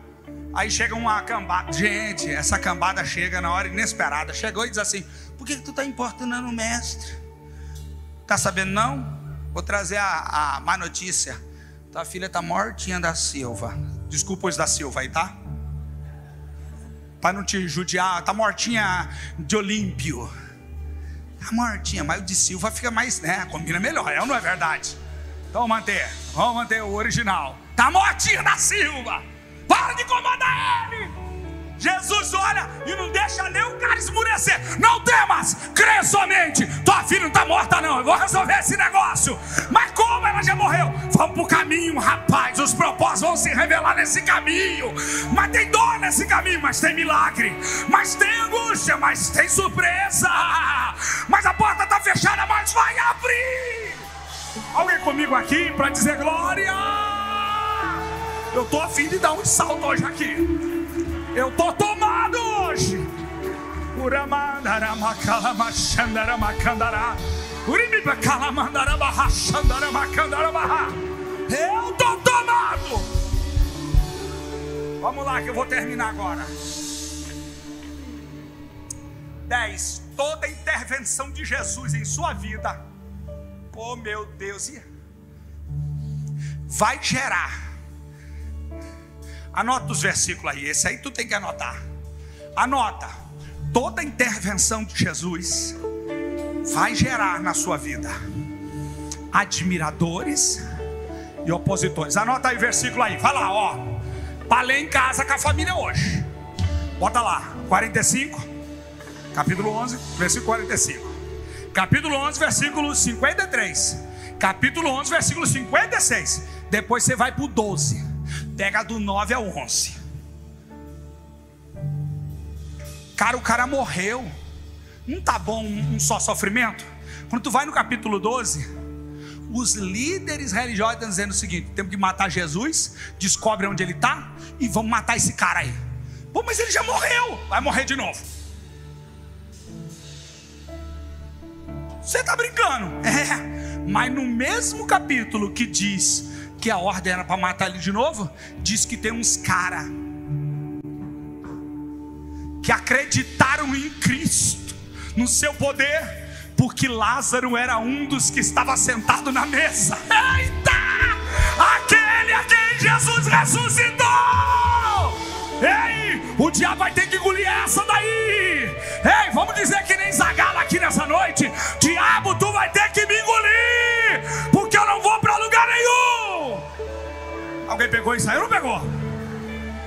Aí chega uma cambada. Gente, essa cambada chega na hora inesperada. Chegou e diz assim: Por que, que tu está importunando o mestre? Tá sabendo não? Vou trazer a, a má notícia. Tua filha está mortinha da Silva. Desculpa os da Silva aí, tá? para não te judiar, tá mortinha de Olímpio. Tá mortinha, mas o de Silva fica mais, né? Combina melhor, é ou não é verdade? Então vamos manter, vamos manter o original. Tá mortinha da Silva. Para de incomodar ele. Jesus olha e não deixa nem o cara esmurecer. Não temas, crê somente. Tua filha não está morta, não. Eu vou resolver esse negócio. Mas como ela já morreu? Vamos para o caminho, rapaz. Os propósitos vão se revelar nesse caminho. Mas tem dor nesse caminho, mas tem milagre. Mas tem angústia, mas tem surpresa. Mas a porta está fechada, mas vai abrir. Alguém comigo aqui para dizer glória? Eu estou afim de dar um salto hoje aqui. Eu estou tomado hoje. Eu estou tomado. Vamos lá que eu vou terminar agora. 10. Toda intervenção de Jesus em sua vida, oh meu Deus, vai gerar Anota os versículos aí, esse aí tu tem que anotar. Anota. Toda intervenção de Jesus vai gerar na sua vida admiradores e opositores. Anota aí o versículo aí. Vai lá, ó. Palei em casa com a família hoje. Bota lá, 45, capítulo 11, versículo 45. Capítulo 11, versículo 53. Capítulo 11, versículo 56. Depois você vai para o 12. Pega do 9 ao 11. Cara, o cara morreu. Não tá bom um só sofrimento? Quando tu vai no capítulo 12, os líderes religiosos estão dizendo o seguinte: temos que matar Jesus, descobre onde ele está e vamos matar esse cara aí. Pô, mas ele já morreu, vai morrer de novo. Você está brincando? É, mas no mesmo capítulo que diz que a ordem era para matar ele de novo, diz que tem uns cara que acreditaram em Cristo, no seu poder, porque Lázaro era um dos que estava sentado na mesa. Eita! Aquele a quem Jesus ressuscitou! Ei, o diabo vai ter que engolir essa daí. Ei, vamos dizer que nem Zagala aqui nessa noite. Diabo, tu vai ter que me engolir, Alguém pegou aí ou não pegou?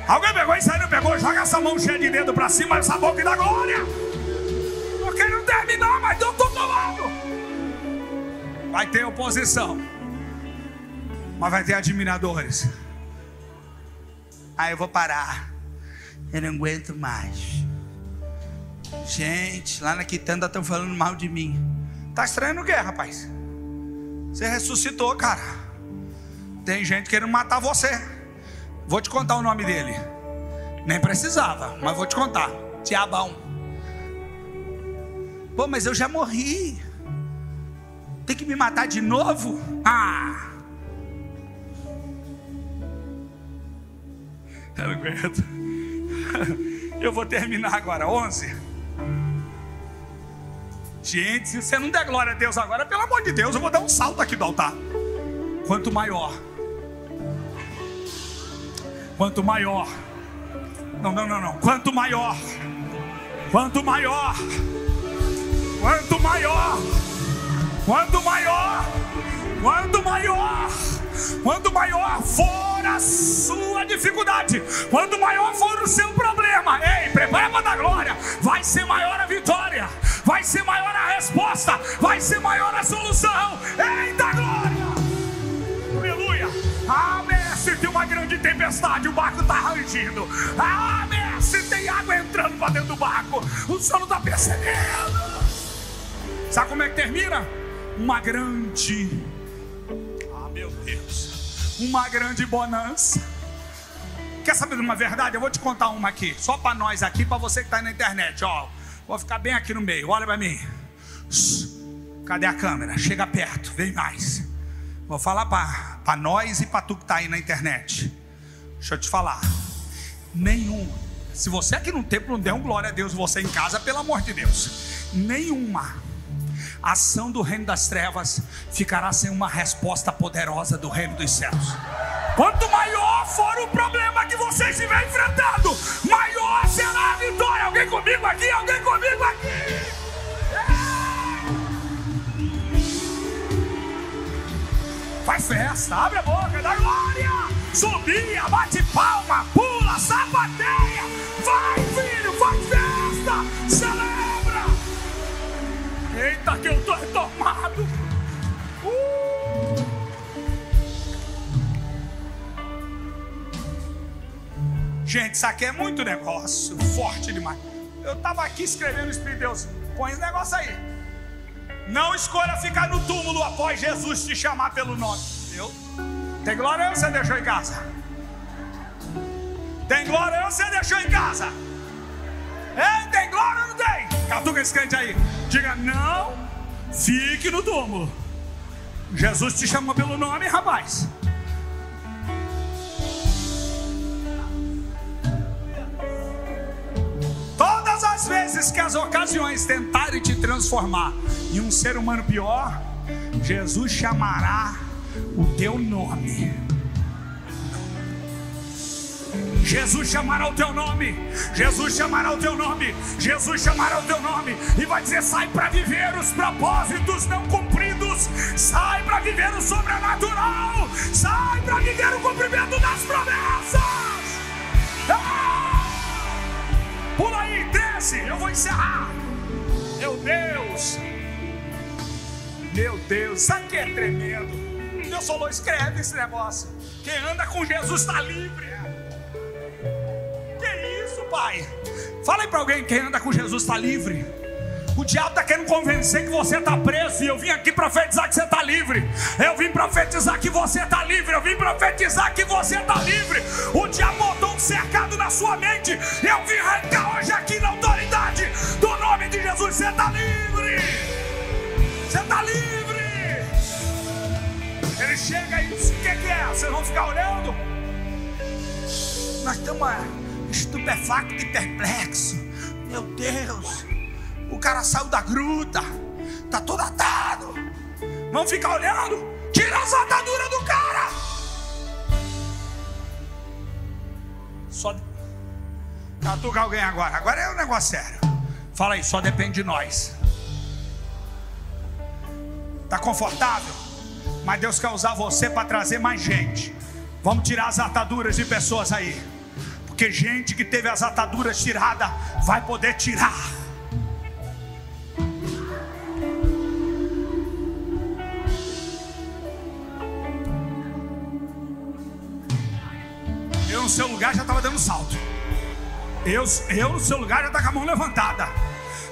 Alguém pegou isso aí não pegou? Joga essa mão cheia de dedo para cima, essa boca da glória. Eu quero terminar, mas eu estou tomando. Vai ter oposição, mas vai ter admiradores. Aí eu vou parar. Eu não aguento mais. Gente, lá na quitanda estão falando mal de mim. Tá estranho o quê, rapaz? Você ressuscitou, cara. Tem gente querendo matar você. Vou te contar o nome dele. Nem precisava, mas vou te contar. Tiabão. Pô, mas eu já morri. Tem que me matar de novo? Ah! Eu não aguento. Eu vou terminar agora, 11. Gente, se você não der glória a Deus agora, pelo amor de Deus, eu vou dar um salto aqui do altar. Quanto maior, quanto maior, não, não, não, não, quanto maior, quanto maior, quanto maior, quanto maior, quanto maior, quanto maior for a sua dificuldade, quanto maior for o seu problema, ei, prepara para dar glória, vai ser maior a vitória, vai ser maior a resposta, vai ser maior a solução, eita glória, aleluia, ah, grande tempestade, o barco está rangindo, ah, mestre, tem água entrando para dentro do barco, o senhor não está percebendo, sabe como é que termina? Uma grande meu Deus, uma grande bonança. Quer saber de uma verdade? Eu vou te contar uma aqui, só para nós aqui, para você que está na internet. Ó, vou ficar bem aqui no meio. Olha para mim. Cadê a câmera? Chega perto, vem mais. Vou falar para nós e para tu que está aí na internet. Deixa eu te falar. Nenhum. Se você aqui no templo não der um glória a Deus, você em casa, pelo amor de Deus. Nenhuma ação do reino das trevas ficará sem uma resposta poderosa do reino dos céus. Quanto maior for o problema que você estiver enfrentando, maior será a vitória. Alguém comigo aqui? Alguém comigo aqui? Faz festa, abre a boca, dá glória, subia, bate palma, pula, sapateia, vai filho, faz festa, celebra. Eita, que eu estou retomado. Uh! Gente, isso aqui é muito negócio, forte demais. Eu estava aqui escrevendo o Espírito de Deus. Põe esse negócio aí. Não escolha ficar no túmulo após Jesus te chamar pelo nome. Tem glória ou você deixou em casa? Tem glória ou você deixou em casa? Ei, tem glória ou não tem? Catuca esse crente aí. Diga, não fique no túmulo. Jesus te chamou pelo nome, rapaz. Todas as vezes que as ocasiões tentarem te transformar em um ser humano pior, Jesus chamará o teu nome. Jesus chamará o teu nome, Jesus chamará o teu nome, Jesus chamará o teu nome e vai dizer: sai para viver os propósitos não cumpridos, sai para viver o sobrenatural, sai para viver o cumprimento das promessas. Ah! Pula aí, desce, eu vou encerrar. Meu Deus, Meu Deus, sabe que é tremendo? Deus falou: escreve esse negócio. Quem anda com Jesus está livre. Que isso, pai? Fala aí para alguém: quem anda com Jesus está livre. O diabo está querendo convencer que você está preso. E eu vim aqui profetizar que você está livre. Eu vim profetizar que você está livre. Eu vim profetizar que você está livre. O diabo botou um cercado na sua mente. Eu vim arrancar hoje aqui na autoridade do nome de Jesus. Você está livre. Você está livre. Ele chega e diz: O que, que é? Vocês vão ficar olhando? Nós estamos estupefactos e perplexos. Meu Deus. O cara saiu da gruta, tá todo atado. Vamos ficar olhando? Tira as ataduras do cara. Só catuca alguém agora. Agora é um negócio sério. Fala aí, só depende de nós. Tá confortável? Mas Deus quer usar você para trazer mais gente. Vamos tirar as ataduras de pessoas aí. Porque gente que teve as ataduras tiradas vai poder tirar. no seu lugar já estava dando salto. Eu, eu no seu lugar já estava com a mão levantada.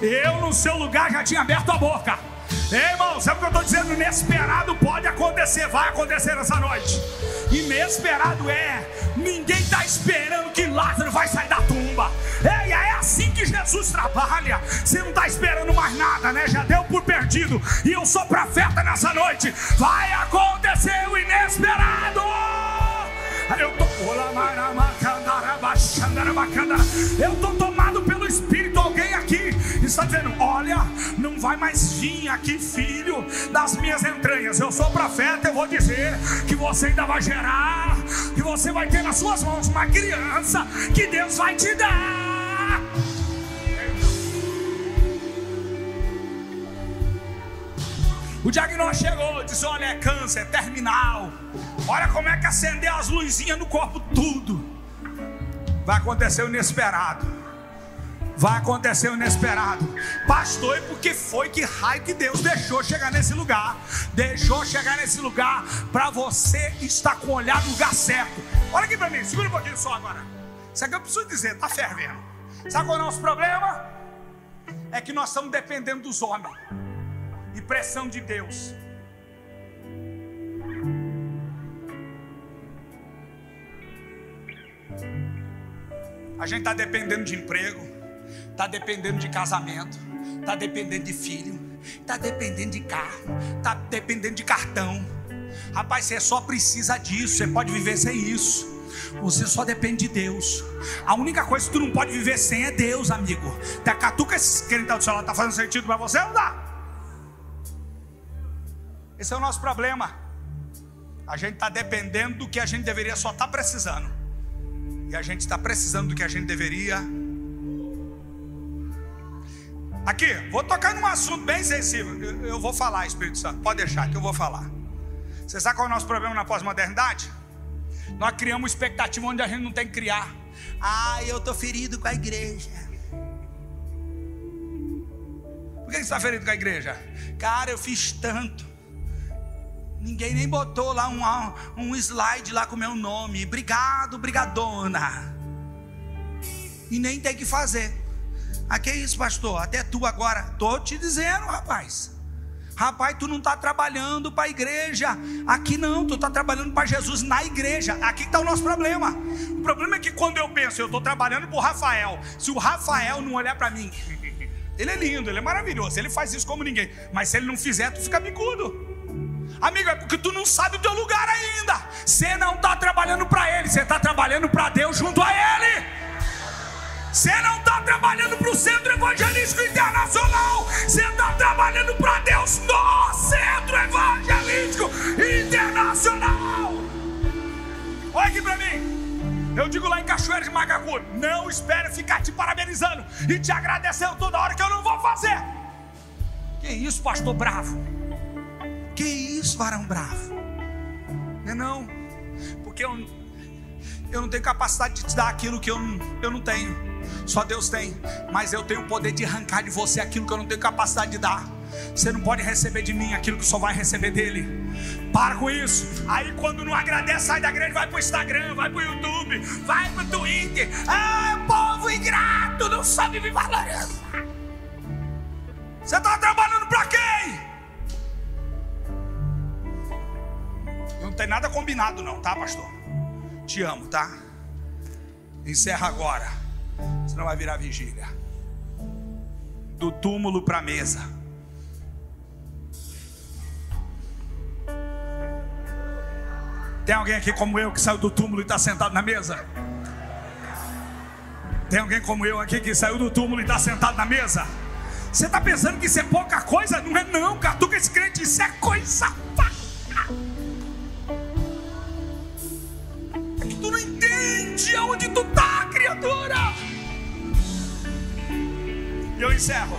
Eu no seu lugar já tinha aberto a boca. Ei, irmão, sabe o que eu estou dizendo? Inesperado pode acontecer, vai acontecer nessa noite. Inesperado é, ninguém está esperando que Lázaro vai sair da tumba. Ei, é assim que Jesus trabalha. Você não está esperando mais nada, né? Já deu por perdido. E eu sou profeta nessa noite. Vai acontecer o inesperado. Eu tô, eu tô tomado pelo Espírito. Alguém aqui está dizendo: Olha, não vai mais vir aqui, filho das minhas entranhas. Eu sou profeta, eu vou dizer que você ainda vai gerar, que você vai ter nas suas mãos uma criança que Deus vai te dar. O diagnóstico chegou, diz: olha, é câncer, é terminal. Olha como é que acendeu as luzinhas no corpo, tudo. Vai acontecer o inesperado. Vai acontecer o inesperado. Pastor, e por que foi que raio que Deus deixou chegar nesse lugar? Deixou chegar nesse lugar para você estar com o olhar no lugar certo. Olha aqui para mim, segura um pouquinho só agora. Isso aqui eu preciso dizer, tá fervendo. Sabe qual é o nosso problema? É que nós estamos dependendo dos homens e pressão de Deus. A gente está dependendo de emprego, está dependendo de casamento, está dependendo de filho, está dependendo de carro, está dependendo de cartão. Rapaz, você só precisa disso, você pode viver sem isso. Você só depende de Deus. A única coisa que tu não pode viver sem é Deus, amigo. Tá catuca esses que está do lado, tá fazendo sentido para você ou não dá? Esse é o nosso problema. A gente está dependendo do que a gente deveria só estar tá precisando. E a gente está precisando do que a gente deveria. Aqui, vou tocar num assunto bem sensível. Eu, eu vou falar, Espírito Santo. Pode deixar que eu vou falar. Você sabe qual é o nosso problema na pós-modernidade? Nós criamos expectativa onde a gente não tem que criar. Ah, eu estou ferido com a igreja. Por que você está ferido com a igreja? Cara, eu fiz tanto. Ninguém nem botou lá um, um slide lá com meu nome. Obrigado, brigadona. E nem tem que fazer. Ah, que isso, pastor? Até tu agora. Tô te dizendo, rapaz. Rapaz, tu não está trabalhando para a igreja. Aqui não, tu está trabalhando para Jesus na igreja. Aqui está o nosso problema. O problema é que quando eu penso, eu estou trabalhando para o Rafael. Se o Rafael não olhar para mim, ele é lindo, ele é maravilhoso, ele faz isso como ninguém. Mas se ele não fizer, tu fica bicudo. Amigo, é porque tu não sabe o teu lugar ainda. Você não está trabalhando para Ele, você está trabalhando para Deus junto a Ele. Você não está trabalhando para o Centro Evangelístico Internacional. Você está trabalhando para Deus no Centro Evangelístico Internacional. Olha aqui para mim. Eu digo lá em Cachoeira de Magacu: não espere ficar te parabenizando e te agradecendo toda hora que eu não vou fazer. Que isso, pastor bravo? Que isso, varão bravo? Não é não, porque eu, eu não tenho capacidade de te dar aquilo que eu, eu não tenho. Só Deus tem, mas eu tenho o poder de arrancar de você aquilo que eu não tenho capacidade de dar. Você não pode receber de mim aquilo que só vai receber dele. Para com isso. Aí quando não agradece, sai da igreja, vai pro Instagram, vai pro YouTube, vai pro Twitter. Ah, povo ingrato, não sabe me valorizar. Você está trabalhando para quem? Não tem nada combinado, não, tá, pastor? Te amo, tá? Encerra agora, senão vai virar vigília. Do túmulo para a mesa. Tem alguém aqui como eu que saiu do túmulo e está sentado na mesa? Tem alguém como eu aqui que saiu do túmulo e está sentado na mesa? Você está pensando que isso é pouca coisa? Não é não, catuca esse crente, isso é coisa É que tu não entende aonde tu tá, E eu encerro.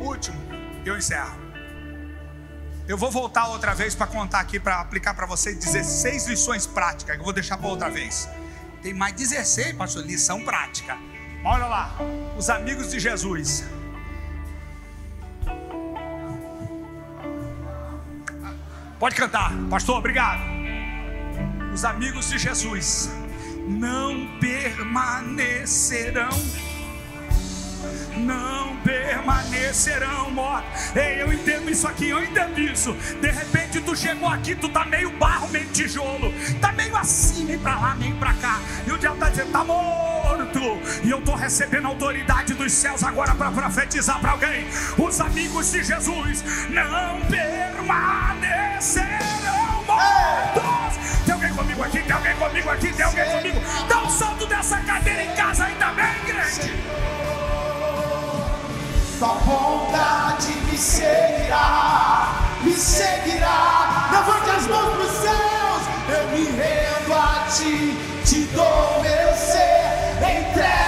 Último, eu encerro. Eu vou voltar outra vez para contar aqui, para aplicar para vocês 16 lições práticas, que eu vou deixar para outra vez. Tem mais 16, pastor, lição prática. Olha lá, os amigos de Jesus. Pode cantar, pastor, obrigado. Os amigos de Jesus não permanecerão não permanecerão mortos. Ei, eu entendo isso aqui, eu entendo isso. De repente tu chegou aqui, tu tá meio barro, meio tijolo, tá meio assim, nem pra lá, nem pra cá. E o diabo tá dizendo, tá morto. E eu tô recebendo a autoridade dos céus agora para profetizar para alguém. Os amigos de Jesus não permanecerão mortos. Tem alguém comigo aqui? Tem alguém comigo aqui? Tem alguém comigo? Dá um salto dessa cadeira em casa aí também, igreja. Sua vontade me seguirá, me seguirá. Levante as mãos para os céus, eu me rendo a ti, te dou meu ser, entrega.